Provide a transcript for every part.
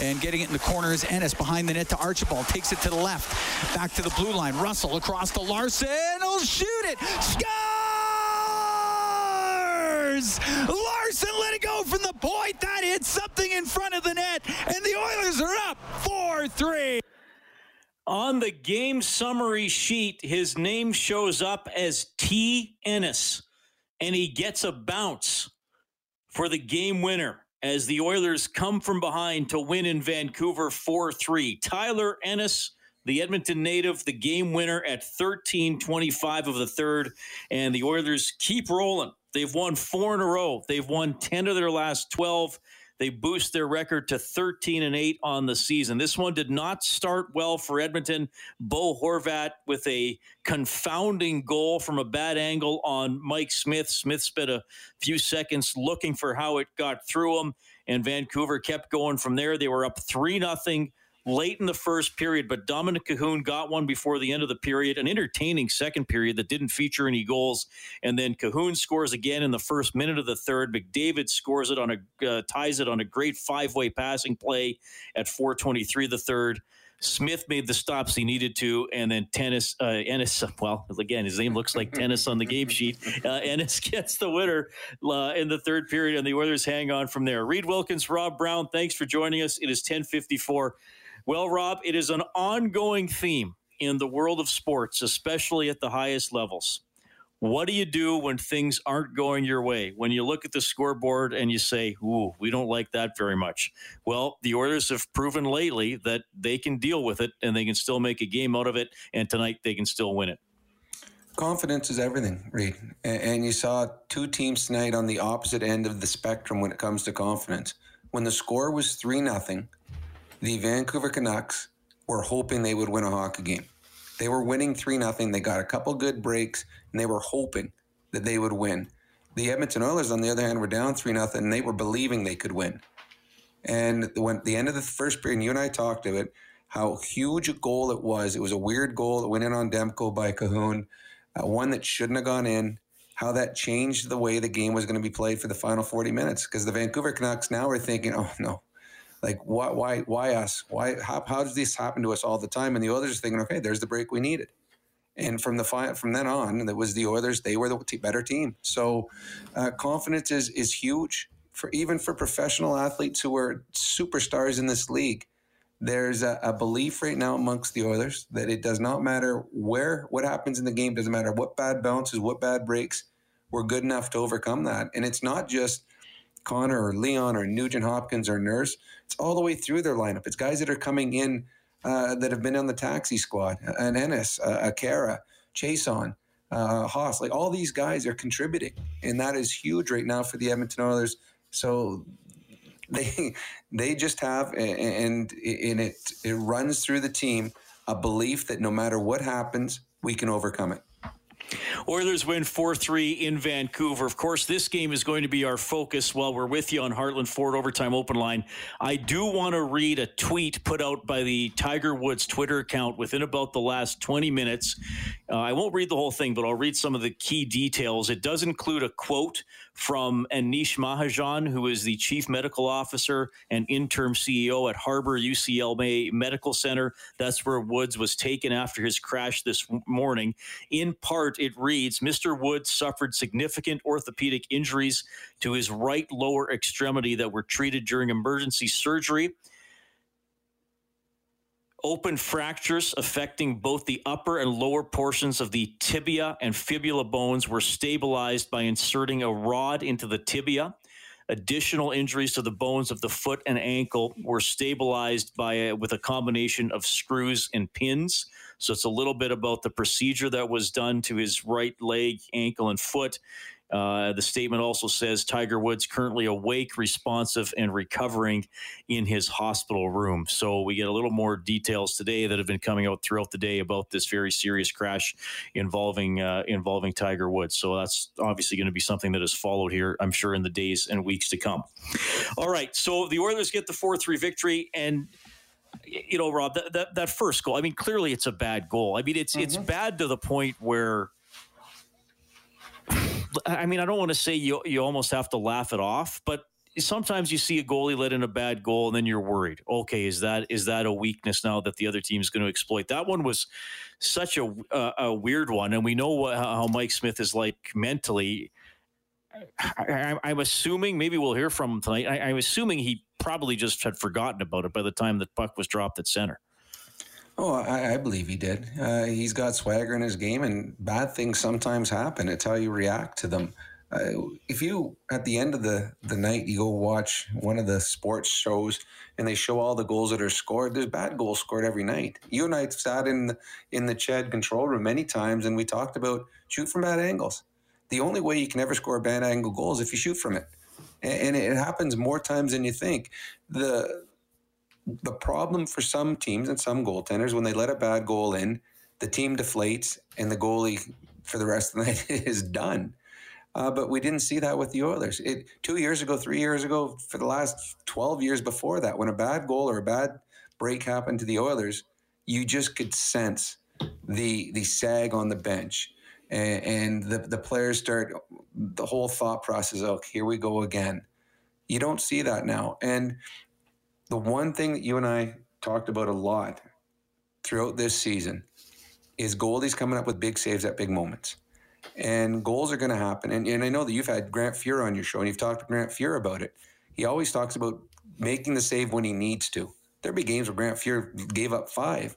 And getting it in the corners, Ennis behind the net to Archibald. Takes it to the left. Back to the blue line. Russell across to Larsson. He'll shoot it. Scores! Larsson let it go from the point. That hit something in front of the net. And the Oilers are up 4 3. On the game summary sheet, his name shows up as T. Ennis, and he gets a bounce for the game winner as the Oilers come from behind to win in Vancouver 4 3. Tyler Ennis, the Edmonton native, the game winner at 13 25 of the third, and the Oilers keep rolling. They've won four in a row, they've won 10 of their last 12. They boost their record to 13 and 8 on the season. This one did not start well for Edmonton. Bo Horvat with a confounding goal from a bad angle on Mike Smith. Smith spent a few seconds looking for how it got through him, and Vancouver kept going from there. They were up 3 nothing late in the first period, but Dominik Kahun got one before the end of the period. An entertaining second period that didn't feature any goals, and then Kahun scores again in the first minute of the third. McDavid scores it on a uh, ties it on a great five way passing play at 4:23 the third. Smith made the stops he needed to, and then tennis uh, Ennis. Well, again, his name looks like tennis on the game sheet. Uh, Ennis gets the winner uh, in the third period, and the Oilers hang on from there. Reid Wilkins, Rob Brown, thanks for joining us. It is 10:54. Well, Rob, it is an ongoing theme in the world of sports, especially at the highest levels. What do you do when things aren't going your way? When you look at the scoreboard and you say, Ooh, we don't like that very much. Well, the Oilers have proven lately that they can deal with it and they can still make a game out of it. And tonight they can still win it. Confidence is everything, Reid. And you saw two teams tonight on the opposite end of the spectrum when it comes to confidence. When the score was 3 0, the Vancouver Canucks were hoping they would win a hockey game. They were winning 3 0. They got a couple good breaks, and they were hoping that they would win. The Edmonton Oilers, on the other hand, were down 3 0, and they were believing they could win. And when the end of the first period, and you and I talked of it, how huge a goal it was. It was a weird goal that went in on Demko by Kahun, uh, one that shouldn't have gone in. How that changed the way the game was going to be played for the final 40 minutes. Because the Vancouver Canucks now are thinking, oh no, like why why why us? Why how, how does this happen to us all the time? And the are thinking, okay, there's the break we needed. And from the from then on, that was the Oilers. They were the better team. So uh, confidence is is huge for even for professional athletes who are superstars in this league. There's a, a belief right now amongst the Oilers that it does not matter where what happens in the game. Doesn't matter what bad bounces, what bad breaks. We're good enough to overcome that. And it's not just Connor or Leon or Nugent Hopkins or Nurse. It's all the way through their lineup. It's guys that are coming in uh, that have been on the taxi squad, an Ennis, uh, a Khaira, Chiasson, uh, Haas. Like all these guys are contributing, and that is huge right now for the Edmonton Oilers. So they they just have, and and it it runs through the team a belief that no matter what happens, we can overcome it. Oilers win 4 3 in Vancouver. Of course, this game is going to be our focus while we're with you on Heartland Ford Overtime Open Line. I do want to read a tweet put out by the Tiger Woods Twitter account within about the last 20 minutes. Uh, I won't read the whole thing, but I'll read some of the key details. It does include a quote from Anish Mahajan, who is the chief medical officer and interim CEO at Harbor UCLA Medical Center. That's where Woods was taken after his crash this morning. In part, it reads Mr. Woods suffered significant orthopedic injuries to his right lower extremity that were treated during emergency surgery open fractures affecting both the upper and lower portions of the tibia and fibula bones were stabilized by inserting a rod into the tibia. Additional injuries to the bones of the foot and ankle were stabilized by a, with a combination of screws and pins. So it's a little bit about the procedure that was done to his right leg, ankle, and foot. Uh, the statement also says Tiger Woods currently awake, responsive, and recovering in his hospital room. So we get a little more details today that have been coming out throughout the day about this very serious crash involving uh, involving Tiger Woods. So that's obviously going to be something that is followed here, I'm sure, in the days and weeks to come. All right, so the Oilers get the four three victory and you know, Rob, that, that, that, first goal, I mean, clearly it's a bad goal. I mean, it's mm-hmm. it's bad to the point where I mean, I don't want to say you you almost have to laugh it off, but sometimes you see a goalie let in a bad goal and then you're worried. Okay, is that is that a weakness now that the other team is going to exploit? That one was such a uh, a weird one, and we know what, how Mike Smith is like mentally. I, am assuming maybe we'll hear from him tonight. I, I'm assuming he probably just had forgotten about it by the time the puck was dropped at center. Oh, I, I believe he did. Uh, he's got swagger in his game, and bad things sometimes happen. It's how you react to them. Uh, if you at the end of the the night you go watch one of the sports shows and they show all the goals that are scored there's bad goals scored every night you and i sat in the in the ched control room many times and we talked about shoot from bad angles the only way you can ever score a bad angle goal is if you shoot from it and, and it happens more times than you think the the problem for some teams and some goaltenders when they let a bad goal in the team deflates and the goalie for the rest of the night is done uh, but we didn't see that with the Oilers. It two years ago, three years ago, for the last twelve years before that, when a bad goal or a bad break happened to the Oilers, you just could sense the the sag on the bench, and, and the the players start the whole thought process. Oh, here we go again. You don't see that now, and the one thing that you and I talked about a lot throughout this season is Goldie's coming up with big saves at big moments and goals are going to happen. And, and I know that you've had Grant Fuhr on your show and you've talked to Grant Fuhr about it. He always talks about making the save when he needs to. There'd be games where Grant Fuhr gave up five,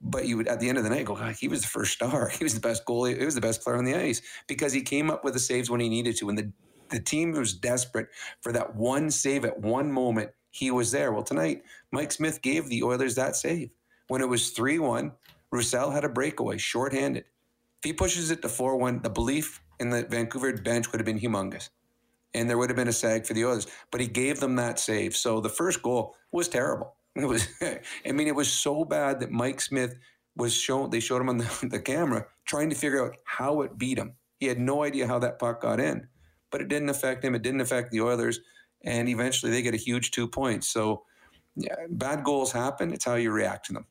but you would at the end of the night go, he was the first star. He was the best goalie. He was the best player on the ice because he came up with the saves when he needed to. And the the team was desperate for that one save at one moment. He was there. Well, tonight Mike Smith gave the Oilers that save when it was three one. Roussel had a breakaway, shorthanded If he pushes it to 4 1, the belief in the Vancouver bench would have been humongous. And there would have been a sag for the Oilers. But he gave them that save. So the first goal was terrible. It was, I mean, it was so bad that Mike Smith was shown, they showed him on the, the camera trying to figure out how it beat him. He had no idea how that puck got in, but it didn't affect him. It didn't affect the Oilers. And eventually they get a huge two points. So yeah, bad goals happen. It's how you react to them.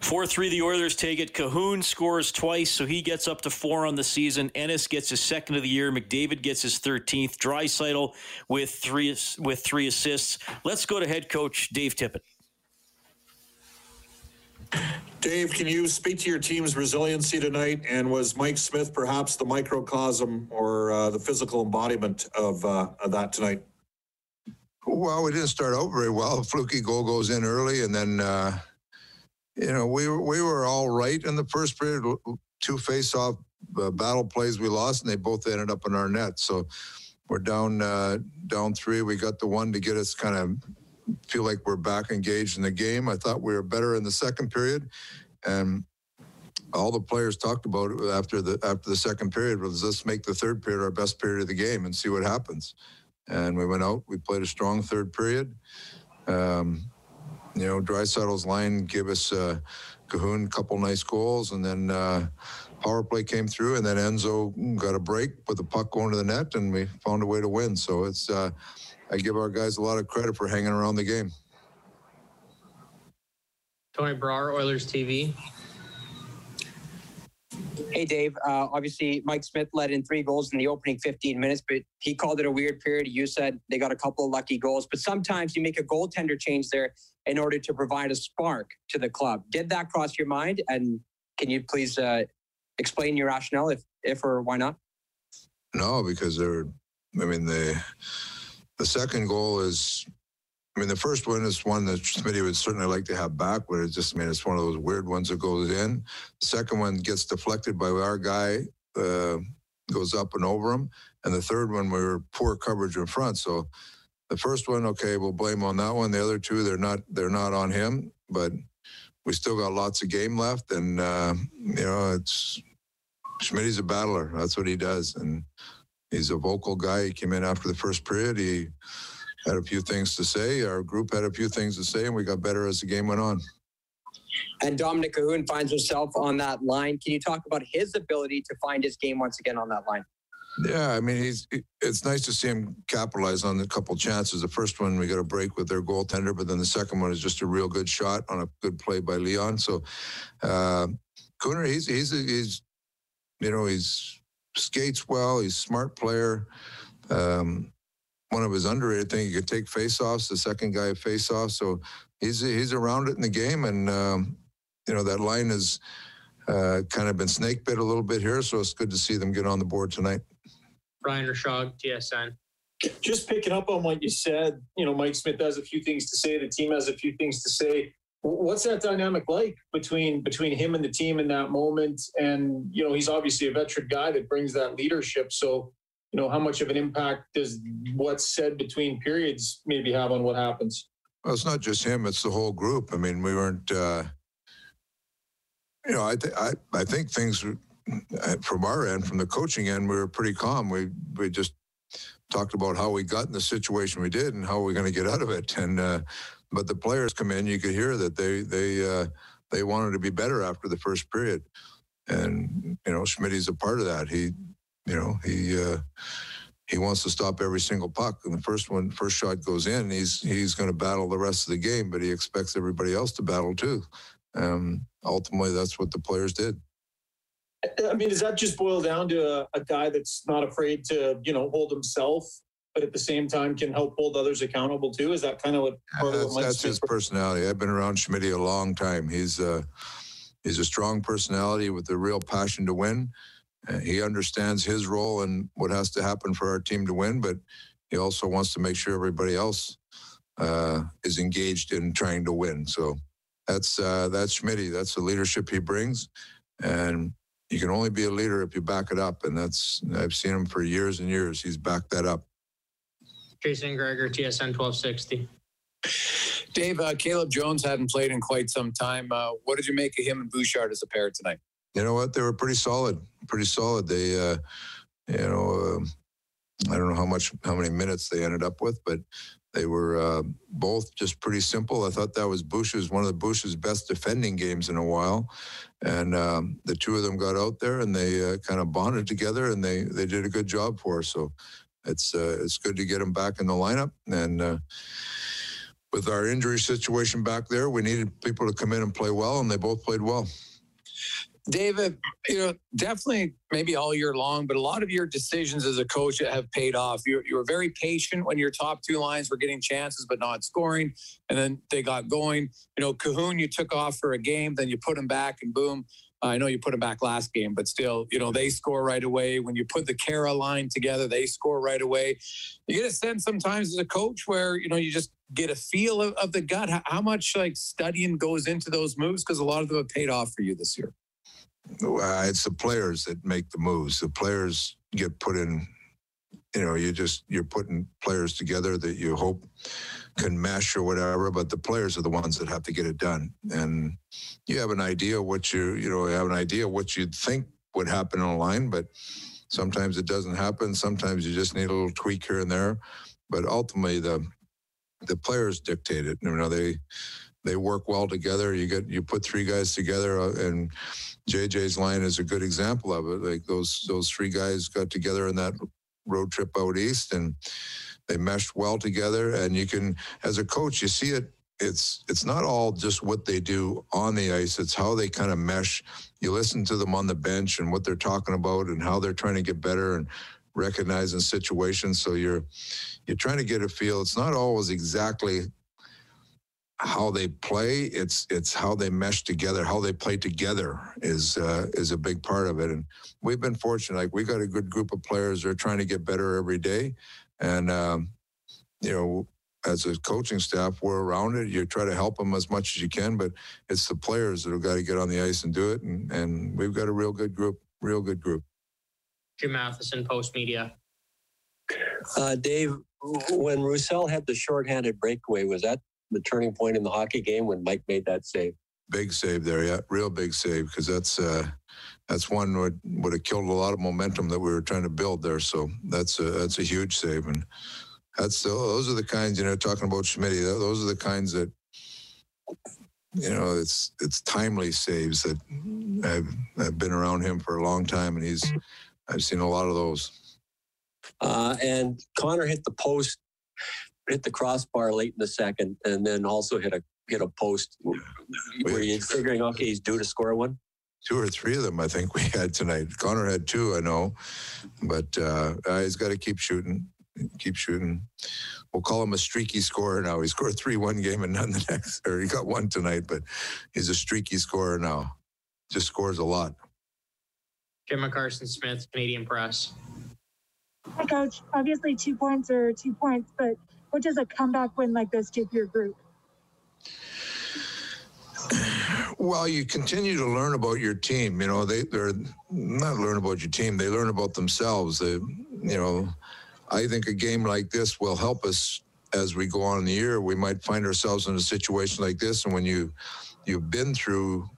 4 3, the Oilers take it. Kahun scores twice, so he gets up to four on the season. Ennis gets his second of the year. McDavid gets his 13th. Draisaitl with three, with three assists. Let's go to head coach Dave Tippett. Dave, can you speak to your team's resiliency tonight? And was Mike Smith perhaps the microcosm or uh, the physical embodiment of, uh, of that tonight? Well, we didn't start out very well. Fluky goal goes in early, and then uh, you know, we were, we were all right in the first period. Two face-off uh, battle plays we lost, and they both ended up in our net. So we're down uh, down three. We got the one to get us kind of feel like we're back engaged in the game. I thought we were better in the second period, and all the players talked about after the after the second period was let's make the third period our best period of the game and see what happens. And we went out. We played a strong third period. Um, you know, Draisaitl's line gave us uh, Kahun a couple nice goals, and then uh, power play came through, and then Ennis got a break, put the puck going to the net, and we found a way to win. So it's uh, I give our guys a lot of credit for hanging around the game. Tony Brar, Oilers TV. Hey, Dave. Uh, obviously, Mike Smith led in three goals in the opening 15 minutes, but he called it a weird period. You said they got a couple of lucky goals, but sometimes you make a goaltender change there in order to provide a spark to the club. Did that cross your mind? And can you please uh, explain your rationale, if, if or why not? No, because they're. I mean, the the second goal is I mean, the first one is one that Smitty would certainly like to have back, but it just, I mean, it's one of those weird ones that goes in. The second one gets deflected by our guy, uh, goes up and over him. And the third one, we were poor coverage in front. So the first one, okay, we'll blame on that one. The other two, they're not, they're not on him, but we still got lots of game left. And, uh, you know, it's, Smitty's a battler. That's what he does. And he's a vocal guy. He came in after the first period. He, had a few things to say. Our group had a few things to say, and we got better as the game went on. And Dominik Kahun finds himself on that line. Can you talk about his ability to find his game once again on that line? Yeah, I mean, he's. It's nice to see him capitalize on a couple chances. The first one we got a break with their goaltender, but then the second one is just a real good shot on a good play by Leon. So, uh, Kahun, he's he's he's, you know, he's skates well. He's a smart player. Um, one of his underrated things. He could take faceoffs, the second guy faceoff. So he's he's around it in the game, and um, you know that line has uh, kind of been snake bit a little bit here. So it's good to see them get on the board tonight. Ryan Rishaug, TSN. Just picking up on what you said, you know, Mike Smith has a few things to say. The team has a few things to say. What's that dynamic like between between him and the team in that moment? And you know, he's obviously a veteran guy that brings that leadership. So, you know, how much of an impact does what's said between periods maybe have on what happens? Well, it's not just him; it's the whole group. I mean, we weren't. Uh, you know, I th- I I think things from our end, from the coaching end, we were pretty calm. We we just talked about how we got in the situation we did and how we're going to get out of it. And uh, but the players come in, you could hear that they they uh, they wanted to be better after the first period, and you know Smitty's a part of that. He you know he. Uh, he wants to stop every single puck. And the first one, first shot goes in, he's he's going to battle the rest of the game, but he expects everybody else to battle too. Um, ultimately, that's what the players did. I mean, does that just boil down to a, a, guy that's not afraid to, you know, hold himself, but at the same time can help hold others accountable too? Is that kind of what part that's, of what that's his personality? I've been around Smitty a long time. He's uh, he's a strong personality with a real passion to win. Uh, he understands his role and what has to happen for our team to win, but he also wants to make sure everybody else uh, is engaged in trying to win. So that's uh, that's Smitty. That's the leadership he brings, and you can only be a leader if you back it up. And that's I've seen him for years and years. He's backed that up. Jason Gregor, TSN 1260. Dave, uh, Caleb Jones hadn't played in quite some time. Uh, what did you make of him and Bouchard as a pair tonight? you know what? They were pretty solid, pretty solid. They, uh, you know, uh, I don't know how much, how many minutes they ended up with, but they were uh, both just pretty simple. I thought that was Bouch's one of the Bouch's best defending games in a while, and um, the two of them got out there and they uh, kind of bonded together and they they did a good job for us. So it's uh, it's good to get them back in the lineup and. Uh, with our injury situation back there, we needed people to come in and play well, and they both played well. David, you know, definitely maybe all year long, but a lot of your decisions as a coach have paid off. You, you were very patient when your top two lines were getting chances but not scoring, and then they got going. You know, Kahun, you took off for a game, then you put him back, and boom. I know you put him back last game, but still, you know, they score right away. When you put the Khaira line together, they score right away. You get a sense sometimes as a coach where, you know, you just get a feel of, of the gut. How, how much like studying goes into those moves? Because a lot of them have paid off for you this year. Uh, it's the players that make the moves. The players get put in. You know, you just you're putting players together that you hope can mesh or whatever, but the players are the ones that have to get it done. And you have an idea what you you know you have an idea what you'd think would happen on a line, but sometimes it doesn't happen. Sometimes you just need a little tweak here and there. But ultimately, the the players dictate it. You know, they they work well together. You get you put three guys together, uh, and JJ's line is a good example of it. Like those those three guys got together in that road trip out east, and they meshed well together. And you can, as a coach, you see it. It's it's not all just what they do on the ice. It's how they kind of mesh. You listen to them on the bench and what they're talking about and how they're trying to get better and recognizing situations. So you're you're trying to get a feel. It's not always exactly how they play. It's it's how they mesh together, how they play together is uh, is a big part of it. And we've been fortunate. Like we got a good group of players. They're trying to get better every day, and um, you know. As a coaching staff, we're around it. You try to help them as much as you can, but it's the players that have got to get on the ice and do it. And, and we've got a real good group, real good group. Jim Matheson, Post Media. Uh, Dave, when Roussel had the shorthanded breakaway, was that the turning point in the hockey game when Mike made that save. Big save there, yeah, real big save because that's uh, that's one would would have killed a lot of momentum that we were trying to build there. So that's a that's a huge save, and that's the, those are the kinds you know talking about Smitty. Those are the kinds that you know it's it's timely saves that I've I've been around him for a long time, and he's I've seen a lot of those. Uh, and Connor hit the post hit the crossbar late in the second, and then also hit a hit a post. Were you figuring, okay, he's due to score one? Two or three of them, I think we had tonight. Connor had two, I know, but uh, he's got to keep shooting. keep shooting. We'll call him a streaky scorer now. He scored three one game and none the next, or he got one tonight, but he's a streaky scorer now. Just scores a lot. Gemma Karstens-Smith, Canadian Press. Hi, Coach. Obviously, two points are two points, but what does a comeback win like this do for your group? Well, you continue to learn about your team. You know, they they're not learn about your team. They learn about themselves. They, you know, I think a game like this will help us as we go on in the year. We might find ourselves in a situation like this, and when you you've been through,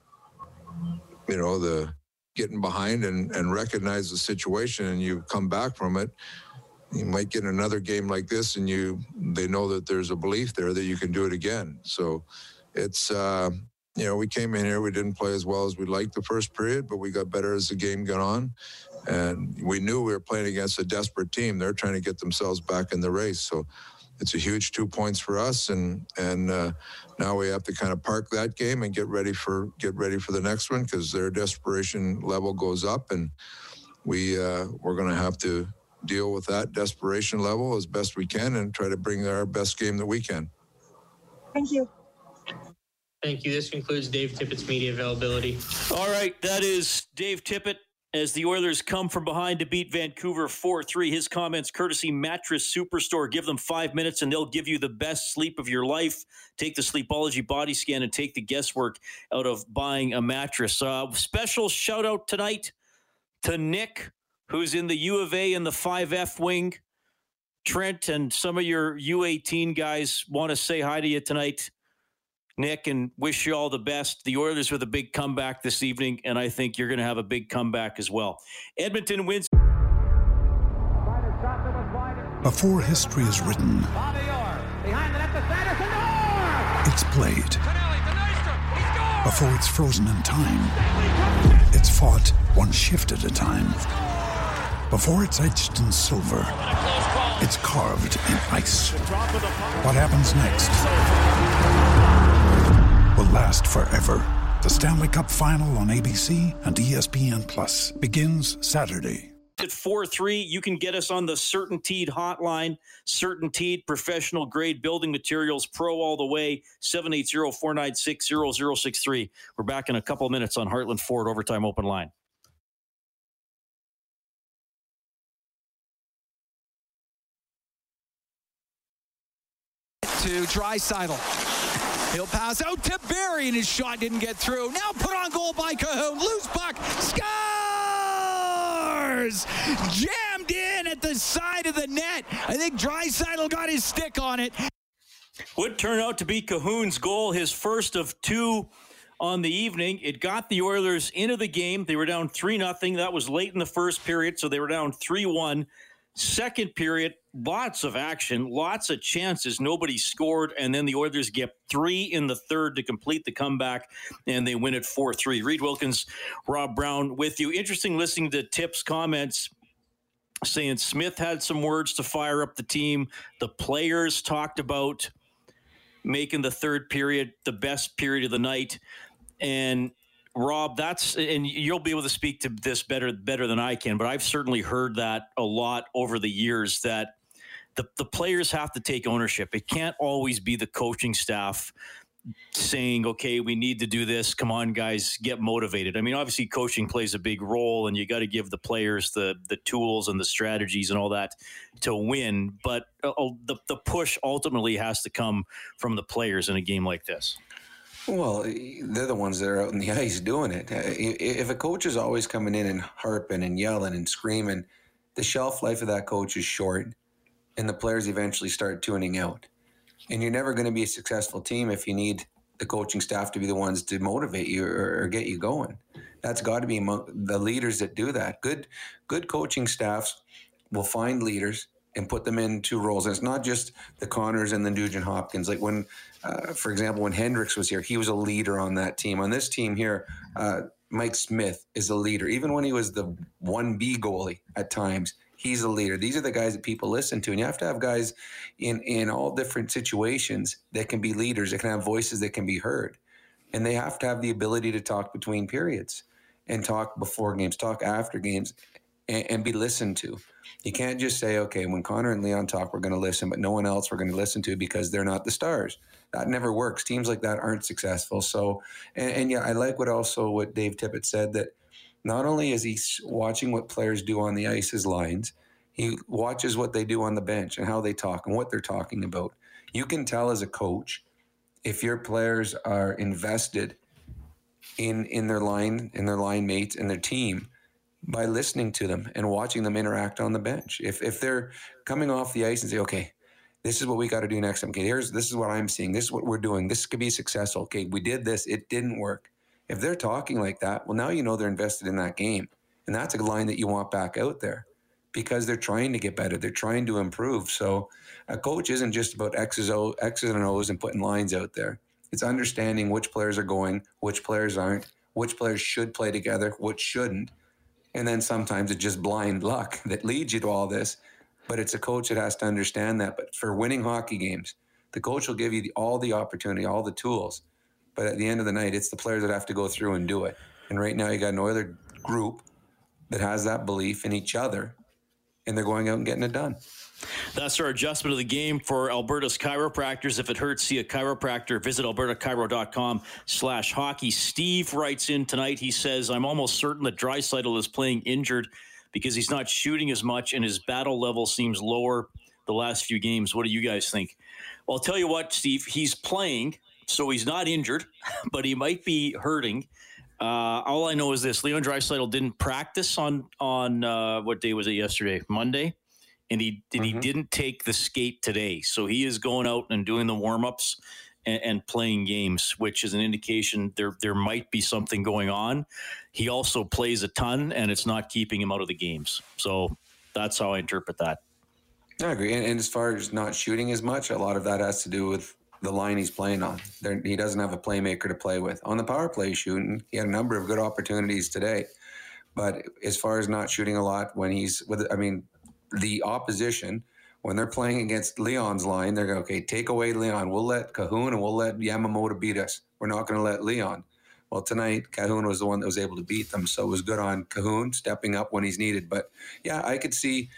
you know, the getting behind and and recognize the situation, and you come back from it. You might get another game like this, and you they know that there's a belief there that you can do it again. So, it's. Uh, you know, we came in here, we didn't play as well as we liked the first period, but we got better as the game got on. And we knew we were playing against a desperate team. They're trying to get themselves back in the race. So it's a huge two points for us. And and uh, now we have to kind of park that game and get ready for get ready for the next one because their desperation level goes up, and we uh, we're going to have to deal with that desperation level as best we can and try to bring our best game that we can. Thank you. Thank you. This concludes Dave Tippett's media availability. All right, that is Dave Tippett as the Oilers come from behind to beat Vancouver 4 3. His comments courtesy Mattress Superstore. Give them five minutes and they'll give you the best sleep of your life. Take the Sleepology body scan and take the guesswork out of buying a mattress. Uh, special shout out tonight to Nick, who's in the U of A in the 5F wing. Trent and some of your U18 guys want to say hi to you tonight. Nick, and wish you all the best. The Oilers with a big comeback this evening, and I think you're going to have a big comeback as well. Edmonton wins. Before history is written, it's played. Before it's frozen in time, it's fought one shift at a time. Before it's etched in silver, it's carved in ice. What happens next will last forever. The Stanley Cup Final on ABC and ESPN Plus begins Saturday. At 4 3, you can get us on the Certainteed hotline. Certainteed, professional grade building materials, pro all the way, 780 496 0063. We're back in a couple minutes on Heartland Ford Overtime Open Line. Draisaitl. He'll pass out to Barry, and his shot didn't get through. Now put on goal by Kahun. Loose puck. Scores! Jammed in at the side of the net. I think Draisaitl got his stick on it. Would turn out to be Kahun's goal, his first of two on the evening. It got the Oilers into the game. They were down 3 0. That was late in the first period, so they were down 3 1. Second period, lots of action, lots of chances. Nobody scored, and then the Oilers get three in the third to complete the comeback, and they win it 4 3. Reid Wilkins, Rob Brown with you. Interesting listening to Tip's comments saying Smith had some words to fire up the team. The players talked about making the third period the best period of the night. And Rob, that's and you'll be able to speak to this better better than I can, but I've certainly heard that a lot over the years that the, the players have to take ownership. It can't always be the coaching staff saying, okay, we need to do this. Come on, guys, get motivated. I mean, obviously coaching plays a big role and you got to give the players the the tools and the strategies and all that to win. But uh, the, the push ultimately has to come from the players in a game like this. Well, they're the ones that are out in the ice doing it. Uh, If a coach is always coming in and harping and yelling and screaming, the shelf life of that coach is short, and the players eventually start tuning out. And you're never going to be a successful team if you need the coaching staff to be the ones to motivate you or, get you going. That's got to be among the leaders that do that. Good, good coaching staffs will find leaders and put them into roles. And it's not just the Connors and the Nugent Hopkins. Like when, uh, for example, when Hendricks was here, he was a leader on that team. On this team here, uh, Mike Smith is a leader. Even when he was the 1B goalie at times, he's a leader. These are the guys that people listen to. And you have to have guys in, in all different situations that can be leaders, that can have voices that can be heard. And they have to have the ability to talk between periods and talk before games, talk after games. And, and be listened to. You can't just say, okay, when Connor and Leon talk, we're going to listen, but no one else we're going to listen to because they're not the stars. That never works. Teams like that aren't successful. So, and, and yeah, I like what also what Dave Tippett said that not only is he watching what players do on the ice as lines, he watches what they do on the bench and how they talk and what they're talking about. You can tell as a coach if your players are invested in in their line, in their line mates, and their team by listening to them and watching them interact on the bench. If if they're coming off the ice and say, okay, this is what we got to do next. Okay, here's this is what I'm seeing. This is what we're doing. This could be successful. Okay, we did this. It didn't work. If they're talking like that, well, now you know they're invested in that game, and that's a line that you want back out there because they're trying to get better. They're trying to improve. So a coach isn't just about X's, o, X's and O's and putting lines out there. It's understanding which players are going, which players aren't, which players should play together, which shouldn't and then sometimes it's just blind luck that leads you to all this. But it's a coach that has to understand that. But for winning hockey games, the coach will give you the, all the opportunity, all the tools. But at the end of the night, it's the players that have to go through and do it. And right now, you got an Oiler group that has that belief in each other, and they're going out and getting it done. That's our adjustment of the game for Alberta's chiropractors. If it hurts, see a chiropractor. Visit albertachiro.com slash hockey. Steve writes in tonight. He says, I'm almost certain that Draisaitl is playing injured because he's not shooting as much and his battle level seems lower the last few games. What do you guys think? Well, I'll tell you what, Steve, he's playing, so he's not injured, but he might be hurting. Uh, all I know is this: Leon Draisaitl didn't practice on on uh, what day was it yesterday? Monday and he and mm-hmm. he didn't take the skate today. So he is going out and doing the warm ups and, and, playing games, which is an indication there there might be something going on. He also plays a ton, and it's not keeping him out of the games. So that's how I interpret that. I agree. And, and as far as not shooting as much, a lot of that has to do with the line he's playing on. There, he doesn't have a playmaker to play with. On the power play shooting, he had a number of good opportunities today. But as far as not shooting a lot when he's with, I mean, the opposition when they're playing against Leon's line, they're going, okay, take away Leon. We'll let Kahun and we'll let Yamamoto beat us. We're not going to let Leon. Well, tonight, Kahun was the one that was able to beat them. So it was good on Kahun stepping up when he's needed. But yeah, I could see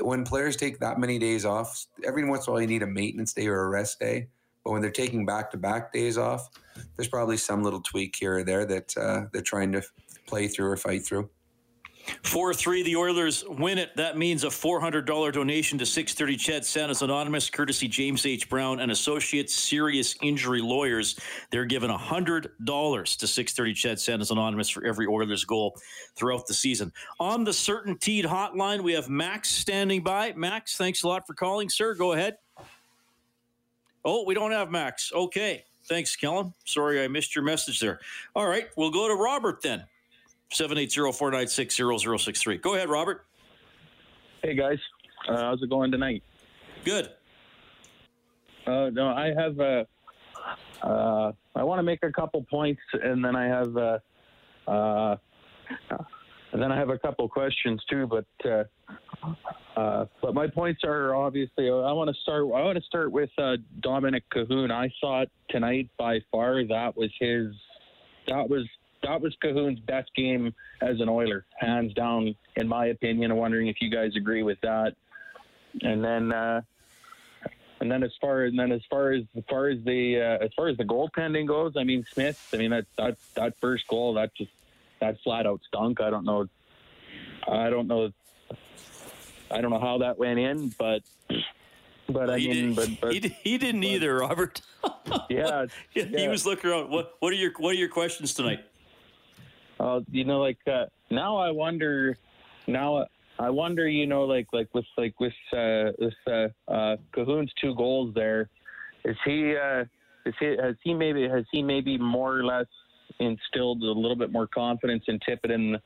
when players take that many days off, every once in a while you need a maintenance day or a rest day. But when they're taking back to back days off, there's probably some little tweak here or there that uh, they're trying to play through or fight through. 4 3, the Oilers win it. That means a $400 donation to 630 CHED Santa's Anonymous, courtesy James H. Brown and Associates Serious Injury Lawyers. They're given $100 to 630 CHED Santa's Anonymous for every Oilers goal throughout the season. On the CertainTeed hotline, we have Max standing by. Max, thanks a lot for calling, sir. Go ahead. Oh, we don't have Max. Okay. Thanks, Kellen. Sorry I missed your message there. All right, we'll go to Robert then. 780-496-0063. Go ahead, Robert. Hey, guys. Uh, how's it going tonight? Good. Uh, no, I have. Uh, uh, I want to make a couple points, and then I have. Uh, uh, and then I have a couple questions too, but uh, uh, but my points are obviously. I want to start. I want to start with uh, Dominik Kahun. I thought tonight by far that was his. That was that was Kahun's best game as an Oiler, hands down, in my opinion. I'm wondering if you guys agree with that. And then, uh, and then as far and then as far as as far as the uh, as far as the goaltending goes, I mean Smith. I mean that that that first goal that just that flat out stunk. I don't know. I don't know. I don't know how that went in, but but I he mean, but, but he, he didn't but, either, Robert. yeah, yeah, he was looking around. What what are your what are your questions tonight? Uh, you know, like uh, now I wonder. Now I wonder, you know, like like with like with uh, with uh, uh, Kahun's two goals there, is he uh, is he has he maybe has he maybe more or less instilled a little bit more confidence in Tippett in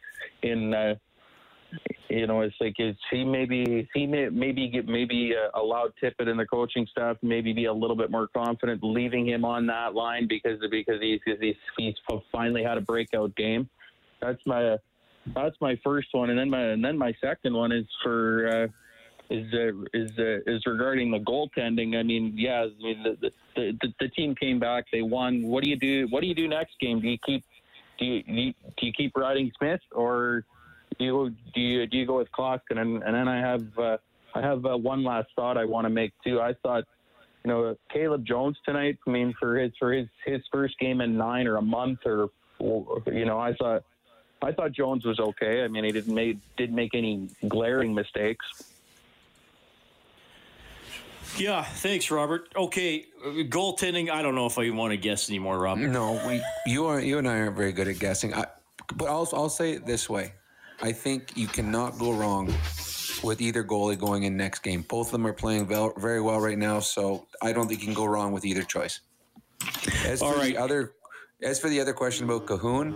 in uh, you know, it's like is he maybe he may maybe get maybe uh, allowed Tippett and the coaching staff maybe be a little bit more confident leaving him on that line because because he's he's he's finally had a breakout game. That's my that's my first one, and then my and then my second one is for uh, is uh, is uh, is regarding the goaltending. I mean, yeah, I mean the, the, the the team came back, they won. What do you do? What do you do next game? Do you keep do you, do you, keep riding Smith or do you do you do you go with Klock? And then, and then I have uh, I have uh, one last thought I want to make too. I thought you know Caleb Jones tonight. I mean for his for his his first game in nine or a month or you know I thought I thought Jones was okay. I mean he didn't make didn't make any glaring mistakes. Yeah, thanks, Robert. Okay, goaltending. I don't know if I want to guess anymore, Rob. No, we you are you and I aren't very good at guessing. I, but I'll I'll say it this way: I think you cannot go wrong with either goalie going in next game. Both of them are playing very well right now, so I don't think you can go wrong with either choice. As for the other, as for the other question about Kahun,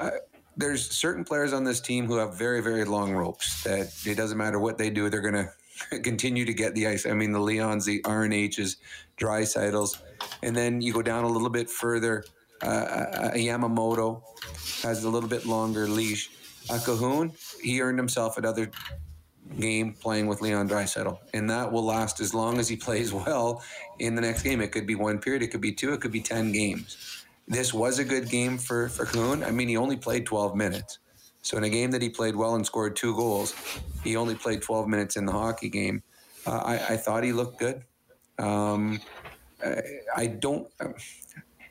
uh, there's certain players on this team who have very very long ropes that it doesn't matter what they do, they're gonna continue to get the ice. I mean, the Leons, the RNHs, Draisaitl's, and then you go down a little bit further. Uh, uh, Yamamoto has a little bit longer leash. A Kahun, he earned himself another game playing with Leon Draisaitl, and that will last as long as he plays well in the next game. It could be one period, it could be two, it could be ten games. This was a good game for for Kahun. I mean, he only played twelve minutes. So in a game that he played well and scored two goals, he only played 12 minutes in the hockey game. Uh, I, I, thought he looked good. Um, I, I, don't.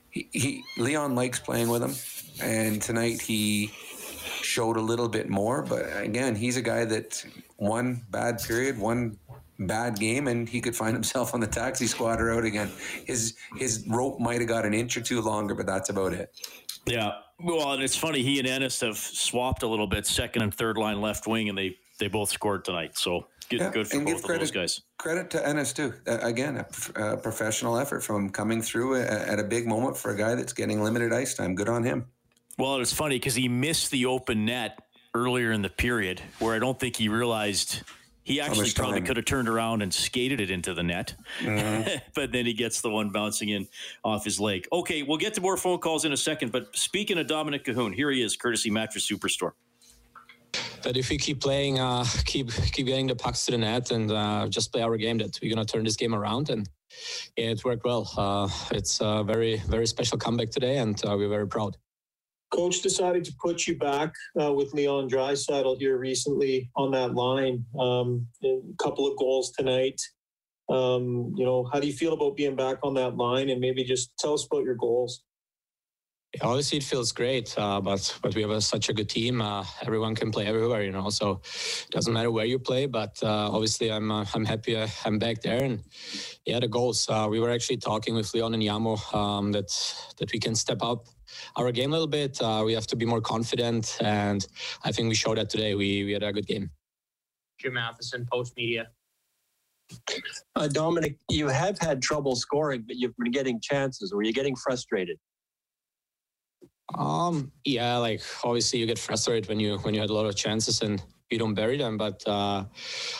He, he Leon likes playing with him, and tonight he showed a little bit more. But again, he's a guy that one bad period, one bad game, and he could find himself on the taxi squad or out again. His his rope might have got an inch or two longer, but that's about it. Yeah. Well, and it's funny. He and Ennis have swapped a little bit, second and third line left wing, and they they both scored tonight. So good, yeah, good for both credit, of those guys. Credit to Ennis too. Uh, again, a, a, professional effort from coming through a, at a big moment for a guy that's getting limited ice time. Good on him. Well, it's funny because he missed the open net earlier in the period, where I don't think he realized he actually probably could have turned around and skated it into the net, mm-hmm. but then he gets the one bouncing in off his leg. Okay, we'll get to more phone calls in a second. But speaking of Dominik Kahun, here he is, courtesy Mattress Superstore. That if we keep playing, uh, keep keep getting the pucks to the net, and uh, just play our game, that we're gonna turn this game around. And yeah, it worked well. Uh, it's a very very special comeback today, and uh, we're very proud. Coach decided to put you back uh, with Leon Draisaitl here recently on that line. Um, a couple of goals tonight. Um, you know, how do you feel about being back on that line? And maybe just tell us about your goals. Obviously, it feels great, uh, but but we have a, such a good team. Uh, everyone can play everywhere, you know. So it doesn't matter where you play. But uh, obviously, I'm uh, I'm happy I'm back there. And yeah, the goals. Uh, we were actually talking with Leon and Yamo um, that that we can step up our game a little bit. Uh, we have to be more confident, and I think we showed that today. We we had a good game. Jim Matheson, Post Media. Uh, Dominik, you have had trouble scoring, but you've been getting chances. Were you getting frustrated? Um, yeah, like obviously you get frustrated when you when you had a lot of chances and you don't bury them. But uh,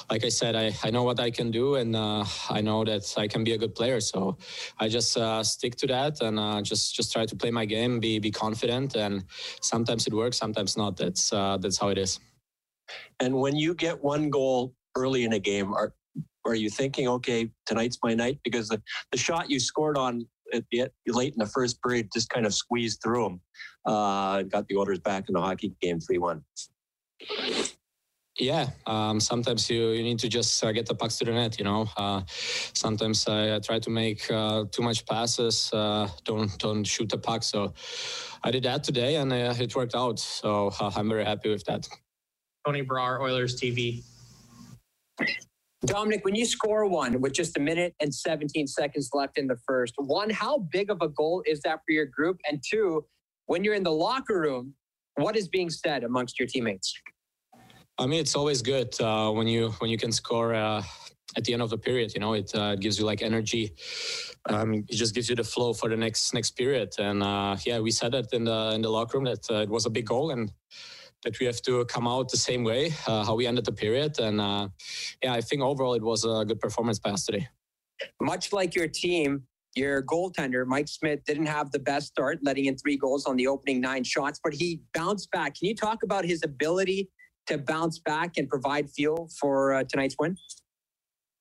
like I said, I, I know what I can do, and uh, I know that I can be a good player. So I just uh, stick to that and uh, just just try to play my game, be be confident, and sometimes it works, sometimes not. That's uh, that's how it is. And when you get one goal early in a game, are are you thinking, okay, tonight's my night? Because the, the shot you scored on at the, late in the first period just kind of squeezed through them, uh, got the Oilers back in the hockey game 3 1 yeah um, sometimes you, you need to just uh, get the pucks to the net you know? Uh, sometimes I, I, try to make uh, too much passes uh, don't don't shoot the puck. So i did that today and uh, it worked out. So uh, i'm very happy with that. Tony brar oilers tv Dominik, when you score one with just a minute and 17 seconds left in the first, one, how big of a goal is that for your group? And two, when you're in the locker room, what is being said amongst your teammates? I mean, it's always good uh, when you when you can score uh, at the end of the period. You know, it, uh, gives you like energy. Um, it just gives you the flow for the next next period. And uh, yeah, we said that in the in the locker room that uh, it was a big goal and that we have to come out the same way uh, how we ended the period. And yeah, I think overall it was a good performance by us today. Much like your team, your goaltender, Mike Smith, didn't have the best start, letting in three goals on the opening nine shots, but he bounced back. Can you talk about his ability to bounce back and provide fuel for uh, tonight's win?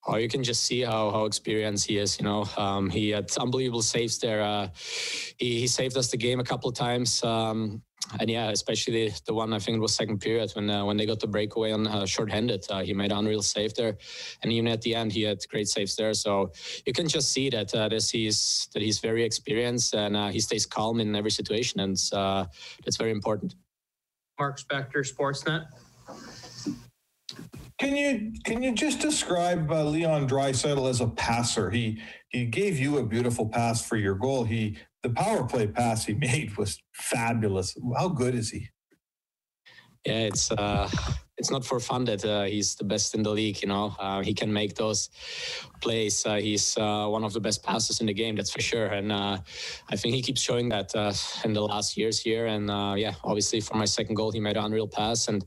Oh, you can just see how how experienced he is. You know, um, he had unbelievable saves there. Uh, he, he saved us the game a couple of times. Um, and yeah, especially the, the one I think it was second period when uh, when they got the breakaway on uh, short-handed, uh, he made unreal save there, and even at the end he had great saves there. So you can just see that uh, that he's that he's very experienced and uh, he stays calm in every situation, and uh, that's very important. Mark Spector, Sportsnet. Can you can you just describe uh, Leon Draisaitl as a passer? He he gave you a beautiful pass for your goal. He the power play pass he made was fabulous. How good is he? Yeah, it's uh, it's not for fun that uh, he's the best in the league. You know, uh, he can make those plays. Uh, he's uh, one of the best passers in the game, that's for sure. And uh, I think he keeps showing that uh, in the last years here. And yeah, obviously for my second goal, he made an unreal pass, and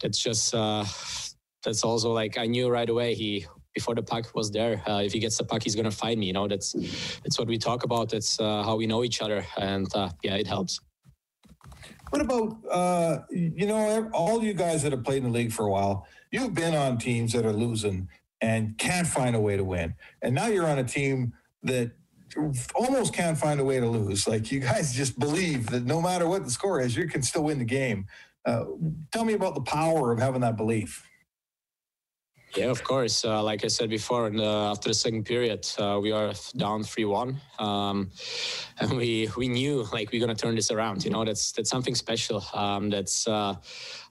that's just that's also like I knew right away he. Before the puck was there, uh, if he gets the puck, he's gonna find me. You know, that's that's what we talk about. That's uh, how we know each other, and uh, yeah, it helps. What about uh, you know all you guys that have played in the league for a while? You've been on teams that are losing and can't find a way to win, and now you're on a team that almost can't find a way to lose. Like you guys just believe that no matter what the score is, you can still win the game. Uh, tell me about the power of having that belief. Yeah, of course. Uh, like I said before, after the second period, uh, we are down three-one, um, and we we knew like we're gonna turn this around. You know, that's that's something special. Um, that's uh,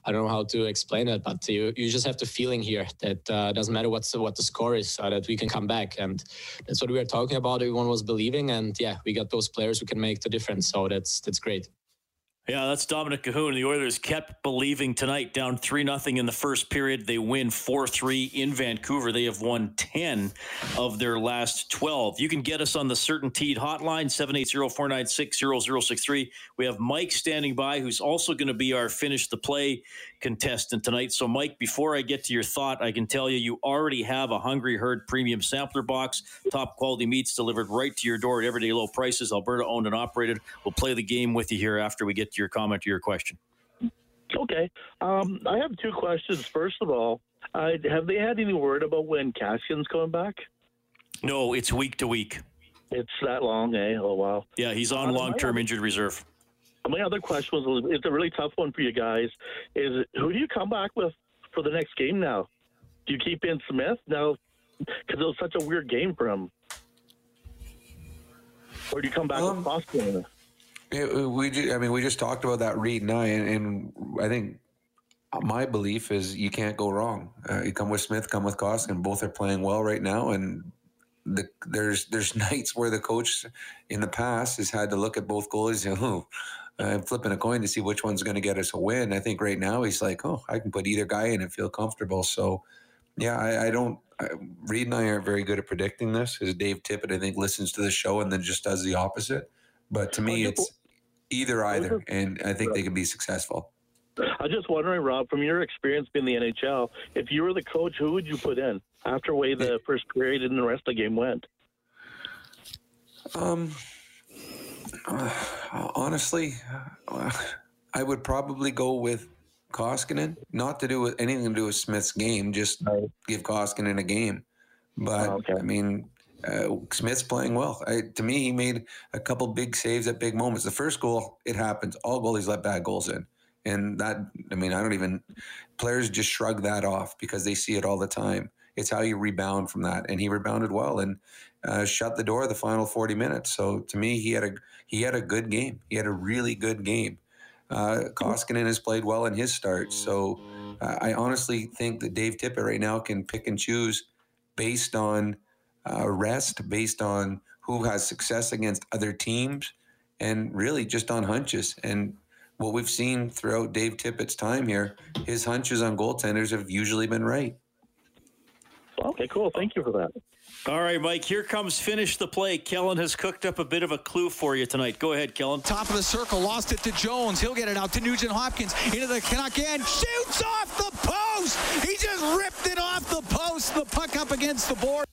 I don't know how to explain it, but you you just have the feeling here that uh, doesn't matter what's what the score is, uh, that we can come back, and that's what we were talking about. Everyone was believing, and yeah, we got those players who can make the difference. So that's that's great. Yeah, that's Dominik Kahun. The Oilers kept believing tonight, down 3 0 in the first period. They win 4 3 in Vancouver. They have won 10 of their last 12. You can get us on the CertainTeed hotline, 780 496 0063. We have Mike standing by, who's also going to be our finish the play contestant tonight. So, Mike, before I get to your thought, I can tell you you already have a Hungry Herd premium sampler box, top quality meats delivered right to your door at everyday low prices. Alberta owned and operated. We'll play the game with you here after we get to your comment to your question. Okay. Um, I have two questions. First of all, uh, have they had any word about when Kassian's coming back? No, it's week to week. It's that long, eh? Oh, wow. Yeah, he's on Uh, long term injured reserve. My other question was it's a really tough one for you guys. Is who do you come back with for the next game now? Do you keep in Smith now? Because it was such a weird game for him. Or do you come back Um, with Boston? Yeah, we I mean, we just talked about that Reid and I, and, and I think my belief is you can't go wrong. Uh, you come with Smith, come with Koskinen. Both are playing well right now, and the, there's there's nights where the coach in the past has had to look at both goalies and oh, I'm flipping a coin to see which one's going to get us a win. I think right now he's like, oh, I can put either guy in and feel comfortable. So, yeah, I, I don't. I, Reid and I aren't very good at predicting this. As Dave Tippett, I think, listens to the show and then just does the opposite. But to me, it's either either, and I think they can be successful. I'm just wondering, Rob, from your experience being the NHL, if you were the coach, who would you put in after the way the first period and the rest of the game went? Um, uh, honestly, uh, I would probably go with Koskinen. Not to do with anything to do with Smith's game, just give Koskinen a game. But I mean, uh, Smith's playing well. I, to me, he made a couple big saves at big moments. The first goal, it happens. All goalies let bad goals in. And that, I mean, I don't even, players just shrug that off because they see it all the time. It's how you rebound from that. And he rebounded well and uh, shut the door the final 40 minutes. So to me, he had a, he had a good game. He had a really good game. Uh, Koskinen has played well in his start. So uh, I honestly think that Dave Tippett right now can pick and choose based on uh, rest, based on who has success against other teams, and really just on hunches. And what we've seen throughout Dave Tippett's time here, his hunches on goaltenders have usually been right. Okay, cool. Thank you for that. All right, Mike, here comes finish the play. Kellen has cooked up a bit of a clue for you tonight. Go ahead, Kellen. Top of the circle, lost it to Jones. He'll get it out to Nugent Hopkins into the Canuck end. Shoots off the post. He just ripped it off the post. The puck up against the board.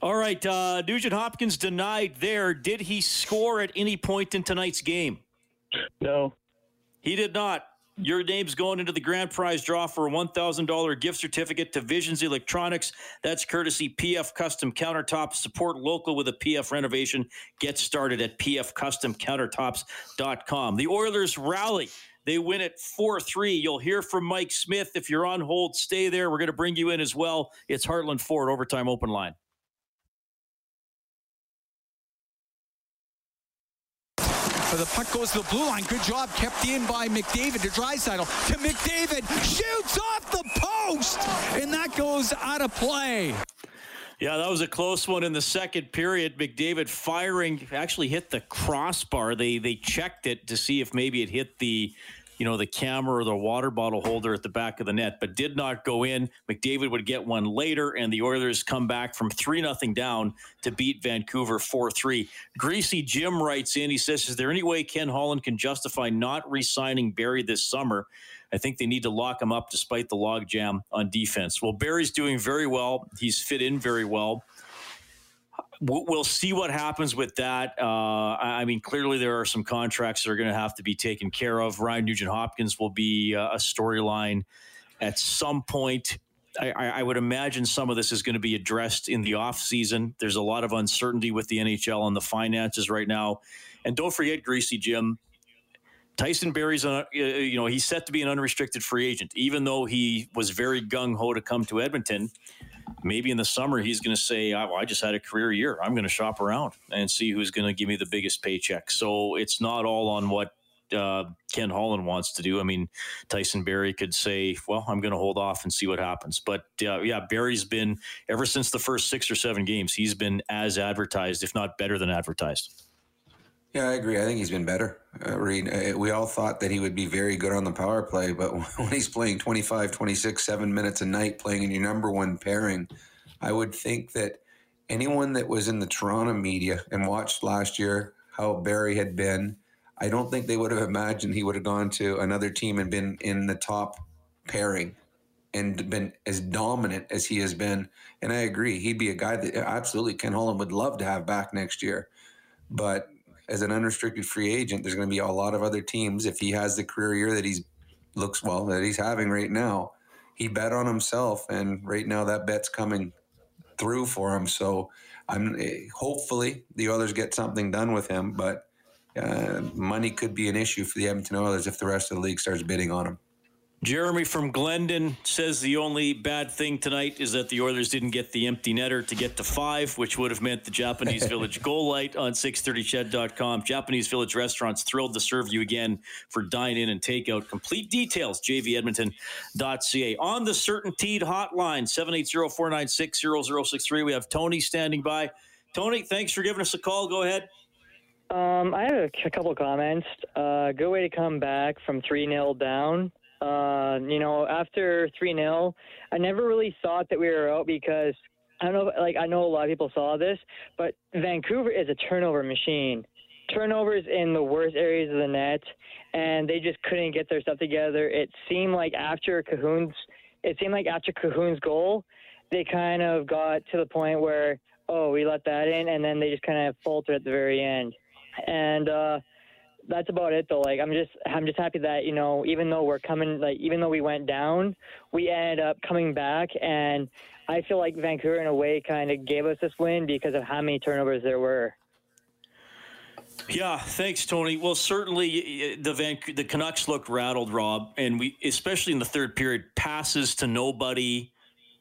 All right, uh, Nugent Hopkins denied there. Did he score at any point in tonight's game? No. He did not. Your name's going into the grand prize draw for a $1,000 gift certificate to Visions Electronics. That's courtesy PF Custom Countertops. Support local with a PF renovation. Get started at pfcustomcountertops.com. The Oilers rally. They win at 4 3. You'll hear from Mike Smith. If you're on hold, stay there. We're going to bring you in as well. It's Heartland Ford Overtime Open Line. The puck goes to the blue line. Good job kept in by McDavid to Draisaitl. To McDavid. Shoots off the post. And that goes out of play. Yeah, that was a close one in the second period. McDavid firing actually hit the crossbar. They they checked it to see if maybe it hit the you know, the camera or the water bottle holder at the back of the net, but did not go in. McDavid would get one later, and the Oilers come back from 3 nothing down to beat Vancouver 4 3. Greasy Jim writes in, he says, Is there any way Ken Holland can justify not re signing Barrie this summer? I think they need to lock him up despite the logjam on defense. Well, Barrie's doing very well. He's fit in very well we'll see what happens with that. Uh, I mean, clearly there are some contracts that are going to have to be taken care of. Ryan Nugent Hopkins will be uh, a storyline at some point. I, I, would imagine some of this is going to be addressed in the off season. There's a lot of uncertainty with the NHL and the finances right now. And don't forget, Greasy Jim, Tyson Barrie's, a, uh, you know, he's set to be an unrestricted free agent, even though he was very gung ho to come to Edmonton maybe in the summer he's going to say, oh, I just had a career year. I'm going to shop around and see who's going to give me the biggest paycheck. So it's not all on what uh, Ken Holland wants to do. I mean, Tyson Barrie could say, well, I'm going to hold off and see what happens. But uh, yeah, Barrie's been, ever since the first six or seven games, he's been as advertised, if not better than advertised. Yeah, I agree. I think he's been better. Uh, Reid, uh, we all thought that he would be very good on the power play, but when he's playing 25, 26, seven minutes a night, playing in your number one pairing, I would think that anyone that was in the Toronto media and watched last year how Barrie had been, I don't think they would have imagined he would have gone to another team and been in the top pairing and been as dominant as he has been. And I agree, he'd be a guy that absolutely Ken Holland would love to have back next year. But as an unrestricted free agent, there's going to be a lot of other teams. If he has the career year that he's looks well that he's having right now, he bet on himself, and right now that bet's coming through for him. So I'm hopefully the Oilers get something done with him, but uh, money could be an issue for the Edmonton Oilers if the rest of the league starts bidding on him. Jeremy from Glendon says the only bad thing tonight is that the Oilers didn't get the empty netter to get to five, which would have meant the Japanese Village goal light on 630ched.com. Japanese Village restaurants thrilled to serve you again for dine in and takeout. Complete details, jvedmonton.ca. On the CertainTeed hotline, 780 496 0063. We have Tony standing by. Tony, thanks for giving us a call. Go ahead. Um, I have a, a couple comments. Uh, good way to come back from 3 0 down uh, you know, after 3 0, I never really thought that we were out because I don't know, like, I know a lot of people saw this, but Vancouver is a turnover machine. Turnovers in the worst areas of the net, and they just couldn't get their stuff together. It seemed like after Kahun's, it seemed like after Kahun's goal, they kind of got to the point where, oh, we let that in, and then they just kind of faltered at the very end. And, uh, that's about it though. Like I'm just I'm just happy that you know even though we're coming like even though we went down, we ended up coming back, and I feel like Vancouver in a way kind of gave us this win because of how many turnovers there were. Yeah, thanks, Tony. Well, certainly the Van, the Canucks looked rattled, Rob, and we especially in the third period, passes to nobody,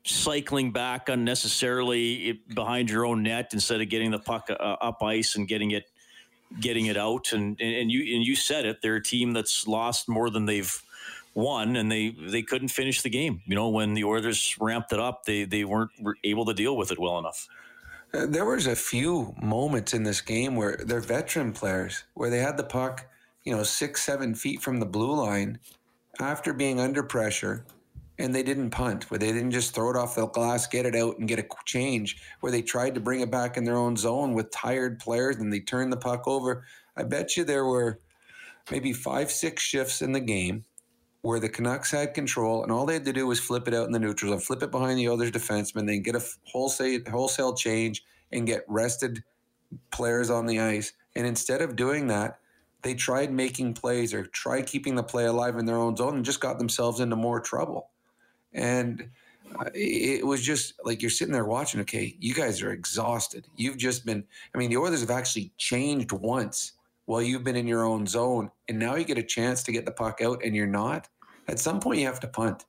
cycling back unnecessarily behind your own net instead of getting the puck uh, up ice and getting it getting it out. And, and you and you said it, they're a team that's lost more than they've won, and they they couldn't finish the game. You know, when the Oilers ramped it up, they they weren't able to deal with it well enough. Uh, there was a few moments in this game where they're veteran players where they had the puck, you know, six seven feet from the blue line, after being under pressure and they didn't punt, where they didn't just throw it off the glass, get it out, and get a change, where they tried to bring it back in their own zone with tired players and they turned the puck over. I bet you there were maybe five, six shifts in the game where the Canucks had control and all they had to do was flip it out in the neutral zone, flip it behind the other defenseman, then get a wholesale, wholesale change and get rested players on the ice. And instead of doing that, they tried making plays or tried keeping the play alive in their own zone and just got themselves into more trouble. And uh, it was just like you're sitting there watching, okay, you guys are exhausted. You've just been, I mean, the Oilers have actually changed once while you've been in your own zone. And now you get a chance to get the puck out and you're not. At some point, you have to punt.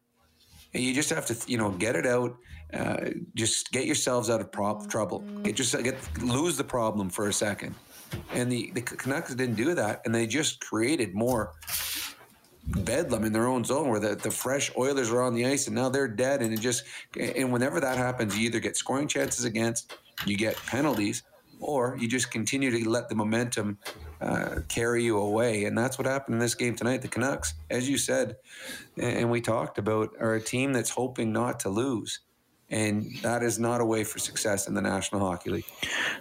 And you just have to, you know, get it out. Uh, just get yourselves out of trouble. Get just get lose the problem for a second. And the the Canucks didn't do that, and they just created more bedlam in their own zone where the, the fresh Oilers are on the ice and now they're dead. And it just, and whenever that happens, you either get scoring chances against, you get penalties, or you just continue to let the momentum uh, carry you away. And that's what happened in this game tonight. The Canucks, as you said, and we talked about, are a team that's hoping not to lose. And that is not a way for success in the National Hockey League.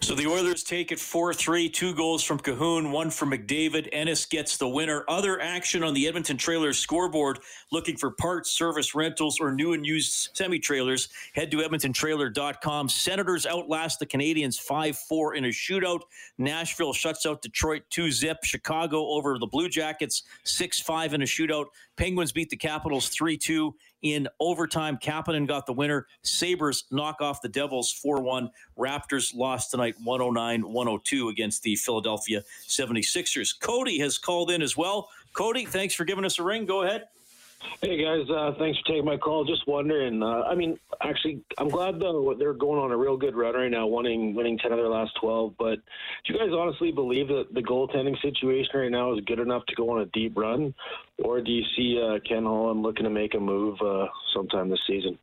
So the Oilers take it 4 3, two goals from Kahun, one from McDavid. Ennis gets the winner. Other action on the Edmonton Trailers scoreboard looking for parts, service, rentals, or new and used semi trailers. Head to EdmontonTrailer.com. Senators outlast the Canadiens 5 4 in a shootout. Nashville shuts out Detroit 2 zip. Chicago over the Blue Jackets 6 5 in a shootout. Penguins beat the Capitals 3 2 in overtime. Kapanen got the winner. Sabres knock off the Devils 4 1. Raptors lost tonight 109 102 against the Philadelphia 76ers. Cody has called in as well. Cody, thanks for giving us a ring. Go ahead. Hey guys, uh, thanks for taking my call. Just wondering. Uh, I mean, actually, I'm glad though they're going on a real good run right now, winning winning ten of their last twelve. But do you guys honestly believe that the goaltending situation right now is good enough to go on a deep run, or do you see uh, Ken Holland looking to make a move uh, sometime this season?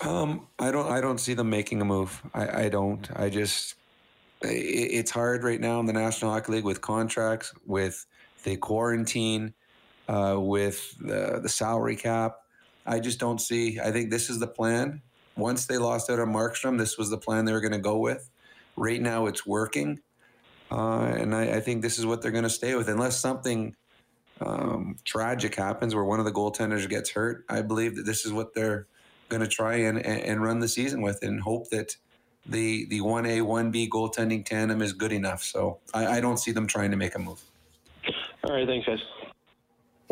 Um, I don't. I don't see them making a move. I, I don't. I just. It, it's hard right now in the National Hockey League with contracts, with the quarantine uh, with the, the salary cap. I just don't see. I think this is the plan. Once they lost out on Markstrom, this was the plan they were going to go with. Right now, it's working, uh, and I, I, think this is what they're going to stay with, unless something um, tragic happens where one of the goaltenders gets hurt. I believe that this is what they're going to try and, and, and run the season with, and hope that the the one A one B goaltending tandem is good enough. So I, I don't see them trying to make a move. All right, thanks, guys.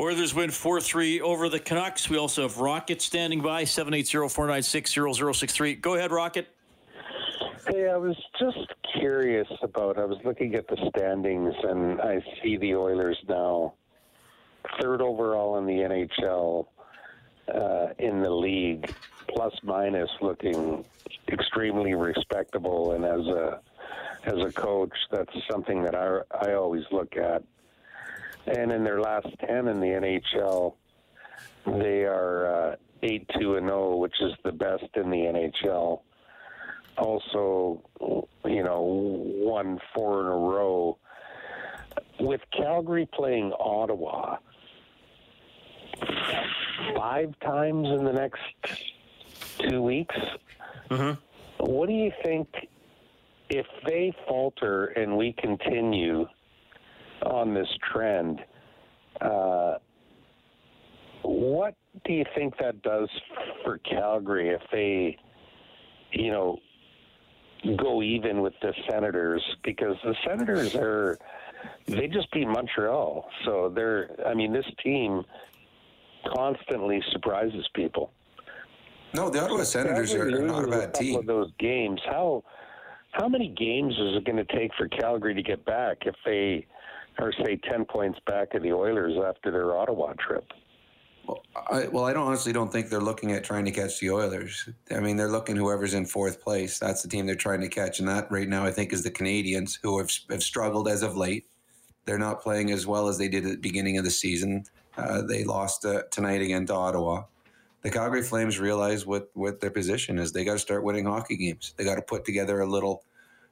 Oilers win 4 3 over the Canucks. We also have Rocket standing by, 780 496 0063. Go ahead, Rocket. Hey, I was just curious about. I was looking at the standings, and I see the Oilers now third overall in the NHL uh, in the league, plus minus looking extremely respectable. And as a as a coach, that's something that I I always look at and in their last 10 in the NHL, they are uh, 8 2 and 0, which is the best in the NHL. Also, you know, won four in a row. With Calgary playing Ottawa five times in the next two weeks, mm-hmm. what do you think if they falter and we continue? On this trend. Uh, what do you think that does for Calgary if they, you know, go even with the Senators? Because the Senators are, they just beat Montreal. So they're, I mean, this team constantly surprises people. No, the Ottawa Senators are, are not a bad team. Of those games, how how many games is it going to take for Calgary to get back if they or say 10 points back of the Oilers after their Ottawa trip. Well, I, well, I don't honestly don't think they're looking at trying to catch the Oilers. I mean, they're looking whoever's in fourth place. That's the team they're trying to catch, and that right now I think is the Canadiens who have, have struggled as of late. They're not playing as well as they did at the beginning of the season. Uh, they lost uh, tonight again to Ottawa. The Calgary Flames realize what what their position is. They got to start winning hockey games. They got to put together a little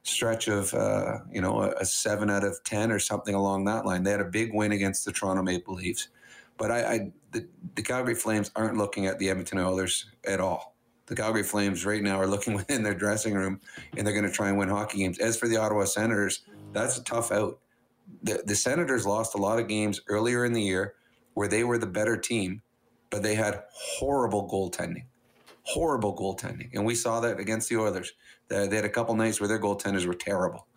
stretch of uh, you know a, a, seven out of ten or something along that line. They had a big win against the Toronto Maple Leafs, but I, I the, the, Calgary Flames aren't looking at the Edmonton Oilers at all. The Calgary Flames right now are looking within their dressing room, and they're going to try and win hockey games. As for the Ottawa Senators, that's a tough out. The, the Senators lost a lot of games earlier in the year where they were the better team, but they had horrible goaltending horrible goaltending, and we saw that against the Oilers. They had a couple nights where their goaltenders were terrible.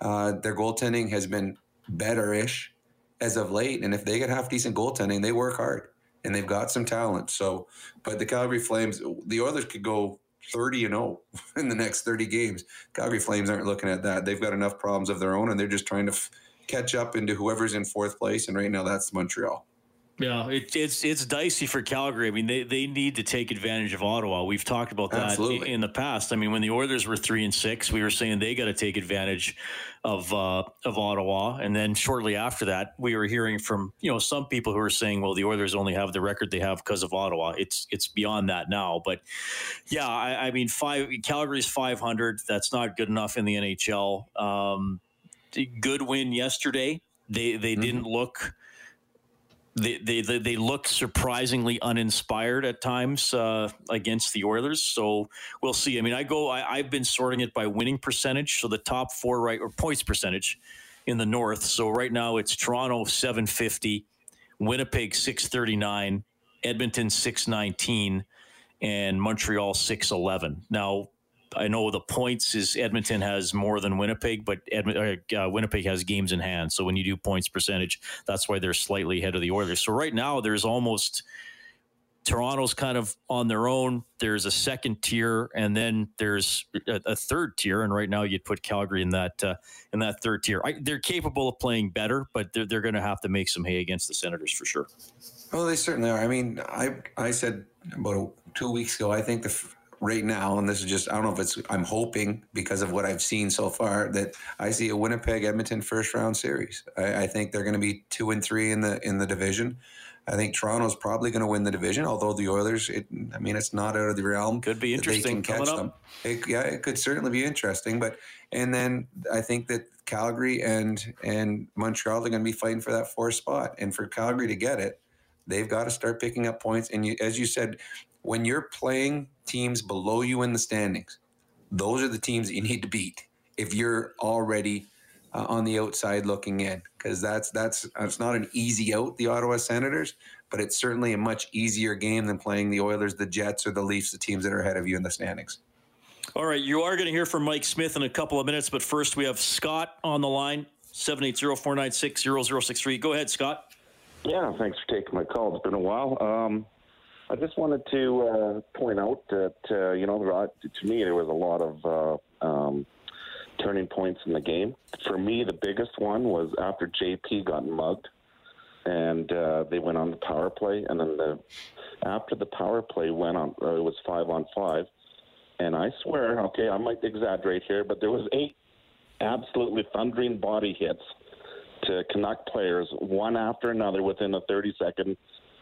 Uh, their goaltending has been better-ish as of late. And if they get half decent goaltending, they work hard and they've got some talent. So, but the Calgary Flames, the Oilers could go 30 and 0 in the next 30 games. Calgary Flames aren't looking at that. They've got enough problems of their own and they're just trying to f- catch up into whoever's in fourth place. And right now that's Montreal. Yeah, it, it's it's dicey for Calgary. I mean, they, they need to take advantage of Ottawa. We've talked about that Absolutely. in the past. I mean, when the Oilers were three and six, we were saying they got to take advantage of uh, of Ottawa, and then shortly after that, we were hearing from you know some people who were saying, well, the Oilers only have the record they have because of Ottawa. It's it's beyond that now, but yeah, I, I mean, five Calgary's five hundred. That's not good enough in the NHL. Um, good win yesterday. They they didn't look they, they they looked surprisingly uninspired at times uh, against the Oilers. So we'll see. I mean, I go. I, I've been sorting it by winning percentage. So the top four right or points percentage in the North. So right now it's Toronto seven fifty, Winnipeg six thirty nine, Edmonton six nineteen, and Montreal six eleven. Now. I know the points is Edmonton has more than Winnipeg, but Edmont, uh, Winnipeg has games in hand. So when you do points percentage, that's why they're slightly ahead of the Oilers. So right now, there's almost Toronto's kind of on their own. There's a second tier, and then there's a, a third tier. And right now, you'd put Calgary in that uh, in that third tier. I, they're capable of playing better, but they're they're going to have to make some hay against the Senators for sure. Well, they certainly are. I mean, I I said about two weeks ago. I think the right now, and this is just I don't know if it's I'm hoping because of what I've seen so far that I see a Winnipeg Edmonton first round series. I, I think they're going to be two and three in the in the division. I think Toronto's probably going to win the division, although the Oilers, it, I mean, it's not out of the realm. Could be that they interesting can catch them. It, yeah, it could certainly be interesting. But and then I think that Calgary and and Montreal are going to be fighting for that fourth spot, and for Calgary to get it, they've got to start picking up points. And you, as you said, when you're playing teams below you in the standings, those are the teams that you need to beat. If you're already uh, on the outside looking in, because that's that's it's not an easy out. The Ottawa Senators, but it's certainly a much easier game than playing the Oilers, the Jets, or the Leafs, the teams that are ahead of you in the standings. All right, you are going to hear from Mike Smith in a couple of minutes, but first we have Scott on the line, 780-496-0063. Go ahead, Scott. Yeah, thanks for taking my call. It's been a while. Um, I just wanted to uh, point out that uh, you know, to me, there was a lot of uh, um, turning points in the game. For me, the biggest one was after JP got mugged, and uh, they went on the power play, and then the after the power play went on, uh, it was five on five, and I swear, okay, I might exaggerate here, but there was eight absolutely thundering body hits to Canuck players, one after another, within a 30 second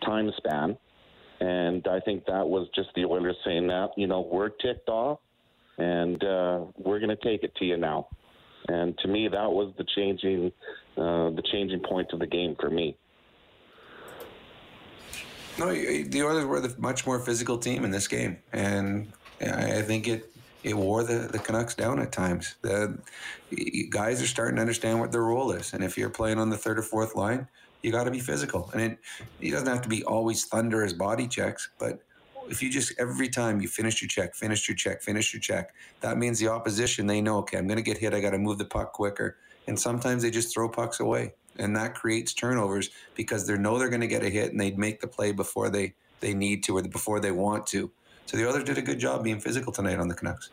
time span. And I think that was just the Oilers saying that, you know, we're ticked off and uh, we're going to take it to you now. And to me, that was the changing, uh, the changing point of the game for me. No, the Oilers were the much more physical team in this game, and I I think it it wore the, the Canucks down at times. The guys are starting to understand what their role is, and if you're playing on the third or fourth line, you got to be physical. And it, it doesn't have to be always thunder as body checks, but if you just every time you finish your check, finish your check, finish your check, that means the opposition they know, okay, I'm going to get hit. I got to move the puck quicker, and sometimes they just throw pucks away, and that creates turnovers because they know they're going to get a hit, and they make the play before they they need to or before they want to. So the others did a good job being physical tonight on the Canucks.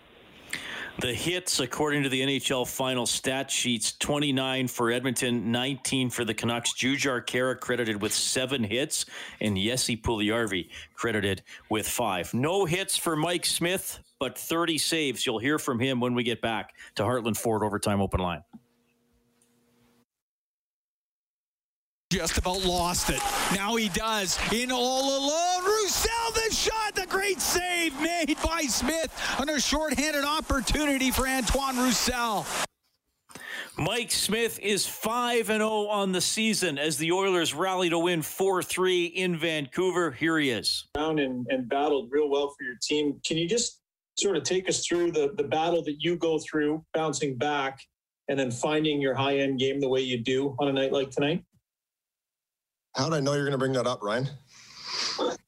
The hits, according to the NHL final stat sheets, 29 for Edmonton, 19 for the Canucks. Jujhar Khaira credited with seven hits, and Jesse Puljujarvi credited with five. No hits for Mike Smith, but 30 saves. You'll hear from him when we get back to Heartland Ford Overtime Open Line. just about lost it. Now he does. In all alone. Roussel, the shot, the great save made by Smith on a shorthanded opportunity for Antoine Roussel. Mike Smith is 5 and 0 on the season as the Oilers rally to win 4 3 in Vancouver. Here he is. Down and, and battled real well for your team. Can you just sort of take us through the, the battle that you go through, bouncing back, and then finding your high end game the way you do on a night like tonight? How did I know you're going to bring that up, Ryan?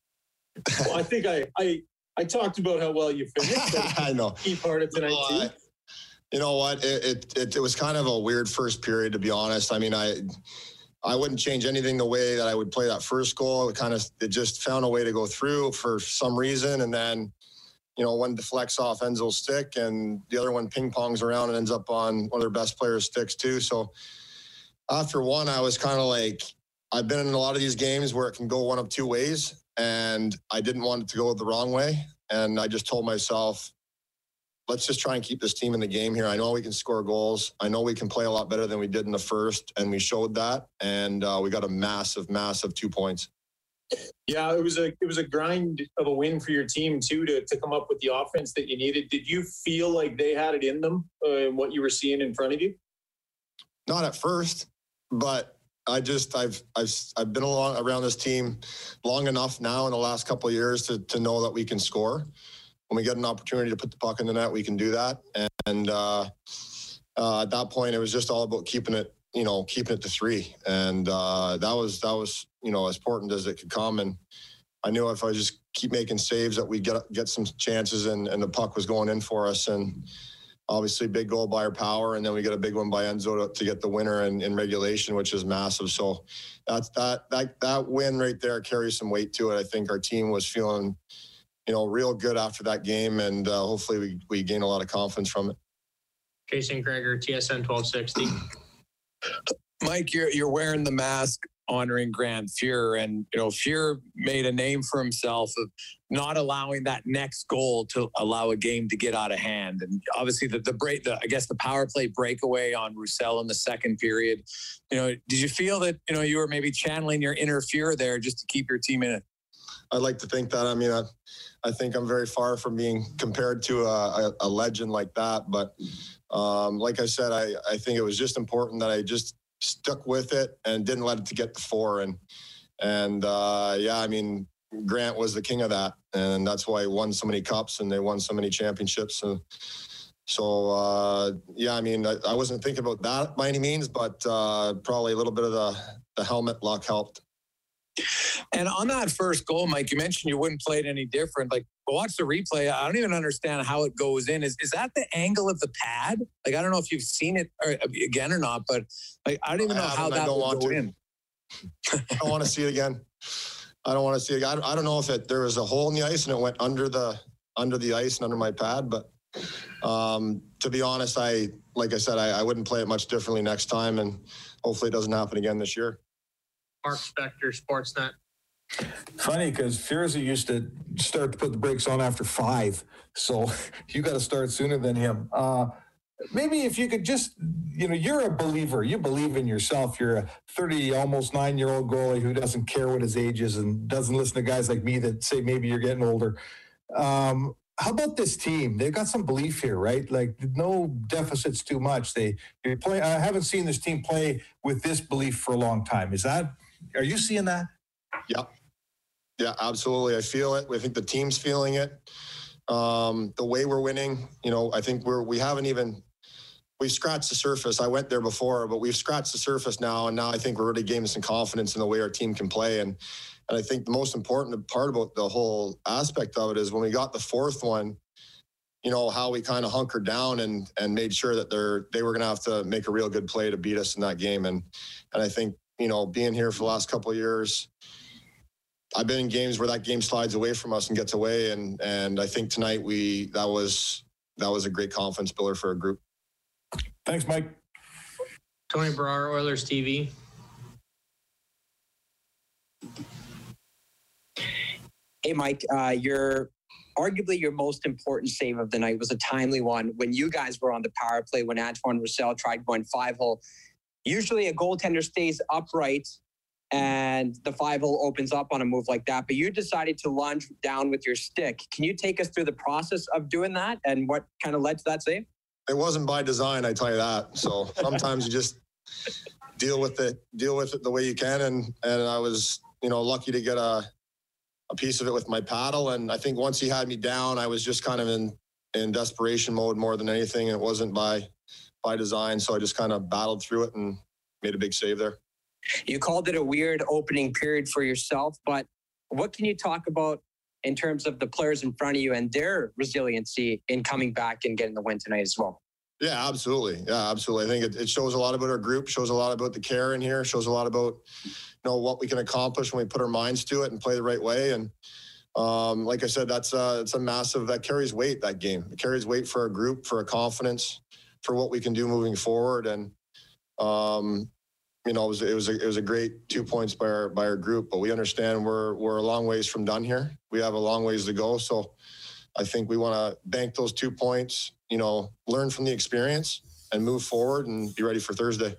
well, I think I, I I talked about how well you finished. I know. Key part of tonight too. You know what? It, it, it, it was kind of a weird first period, to be honest. I mean, I, I wouldn't change anything the way that I would play that first goal. It kind of, it just found a way to go through for some reason. And then, you know, one deflects off Ennis's stick and the other one ping pongs around and ends up on one of their best players' sticks too. So after one, I was kind of like, I've been in a lot of these games where it can go one of two ways. And I didn't want it to go the wrong way. And I just told myself, let's just try and keep this team in the game here. I know we can score goals. I know we can play a lot better than we did in the first, and we showed that. And uh, we got a massive, massive two points. Yeah, it was a it was a grind of a win for your team too to to come up with the offense that you needed. Did you feel like they had it in them uh, what you were seeing in front of you? Not at first, but I just I've I've I've been along around this team long enough now in the last couple of years to to know that we can score when we get an opportunity to put the puck in the net, we can do that. And uh, uh, at that point, it was just all about keeping it, you know, keeping it to three. And uh, that was that was you know as important as it could come. And I knew if I just keep making saves that we get get some chances, and, and the puck was going in for us. And obviously, big goal by our power, and then we get a big one by Ennis to, to get the winner in, in regulation, which is massive. So that's that that that win right there carries some weight to it. I think our team was feeling you know, real good after that game, and uh, hopefully we we gain a lot of confidence from it. Jason Gregor, TSN 1260. Mike, you're you're wearing the mask honoring Grant Fuhr, and you know Fuhr made a name for himself of not allowing that next goal to allow a game to get out of hand. And obviously, the the break, the I guess the power play breakaway on Roussel in the second period. You know, did you feel that you know you were maybe channeling your inner Fuhr there just to keep your team in it? I'd like to think that. I mean, I, I think I'm very far from being compared to a, a, a legend like that. But um, like I said, I, I think it was just important that I just stuck with it and didn't let it to get the four. And and uh, yeah, I mean, Grant was the king of that, and that's why he won so many cups and they won so many championships. And so uh, yeah, I mean, I, I, wasn't thinking about that by any means, but uh, probably a little bit of the the helmet luck helped. And on that first goal, Mike, you mentioned you wouldn't play it any different. Like, watch the replay. I don't even understand how it goes in. Is is that the angle of the pad? Like, I don't know if you've seen it or, again or not, but like, I don't even know how that would go to. in. I don't want to see it again. I don't want to see it. I, I don't know if it there was a hole in the ice and it went under the under the ice and under my pad, but um, to be honest, I like I said, I, I wouldn't play it much differently next time, and hopefully it doesn't happen again this year. Mark Spector, Sportsnet. Funny because Fierza used to start to put the brakes on after five, so you got to start sooner than him. Uh, maybe if you could just, you know, you're a believer. You believe in yourself. You're a 30, almost nine year old goalie who doesn't care what his age is and doesn't listen to guys like me that say maybe you're getting older. Um, how about this team? They've got some belief here, right? Like no deficits too much. They play. I haven't seen this team play with this belief for a long time. Is that are you seeing that? Yeah. Yeah, absolutely. I feel it. I think the team's feeling it. Um, the way we're winning, you know, I think we're we haven't even we've scratched the surface. I went there before, but we've scratched the surface now, and now I think we're really gaining some confidence in the way our team can play. And and I think the most important part about the whole aspect of it is when we got the fourth one, you know, how we kind of hunkered down and and made sure that they're they were going to have to make a real good play to beat us in that game. And and I think you know, being here for the last couple of years, I've been in games where that game slides away from us and gets away, and and I think tonight we that was that was a great confidence builder for a group. Thanks, Mike. Tony Brar, Oilers TV. Hey, Mike, uh, your arguably your most important save of the night was a timely one when you guys were on the power play when Antoine Roussel tried going five hole usually a goaltender stays upright and the five hole opens up on a move like that. But you decided to lunge down with your stick. Can you take us through the process of doing that and what kind of led to that save? It wasn't by design, I tell you that. So sometimes you just deal with it, deal with it the way you can. And and I was, you know, lucky to get a a piece of it with my paddle. And I think once he had me down, I was just kind of in in desperation mode more than anything. It wasn't by by design. So I just kind of battled through it and made a big save there. You called it a weird opening period for yourself, but what can you talk about in terms of the players in front of you and their resiliency in coming back and getting the win tonight as well? Yeah, absolutely. Yeah, absolutely. I think it, it shows a lot about our group, shows a lot about the care in here, shows a lot about you know what we can accomplish when we put our minds to it and play the right way. And um, like I said, that's a, it's a massive that carries weight. That game it carries weight for our group, for a confidence, for what we can do moving forward. And um, you know, it was it was a, it was a great two points by our by our group. But we understand we're we're a long ways from done here. We have a long ways to go. So I think we want to bank those two points you know, learn from the experience and move forward and be ready for Thursday.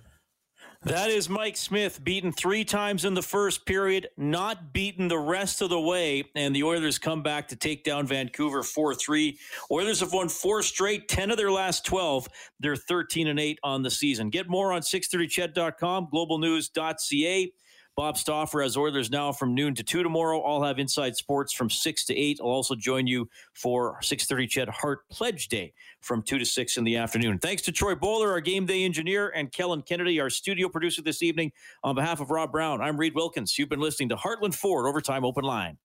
That is Mike Smith, beaten three times in the first period, not beaten the rest of the way. And the Oilers come back to take down Vancouver 4 3. Oilers have won four straight, 10 of their last 12. They're 13 and 8 on the season. Get more on 630ched.com, globalnews.ca. Bob Stauffer has Oilers now from noon to 2 tomorrow. I'll have Inside Sports from 6 to 8. I'll also join you for 6.30 Ched Hart Pledge Day from 2 to 6 in the afternoon. Thanks to Troy Bowler, our game day engineer, and Kellen Kennedy, our studio producer this evening. On behalf of Rob Brown, I'm Reid Wilkins. You've been listening to Heartland Ford Overtime Open Line.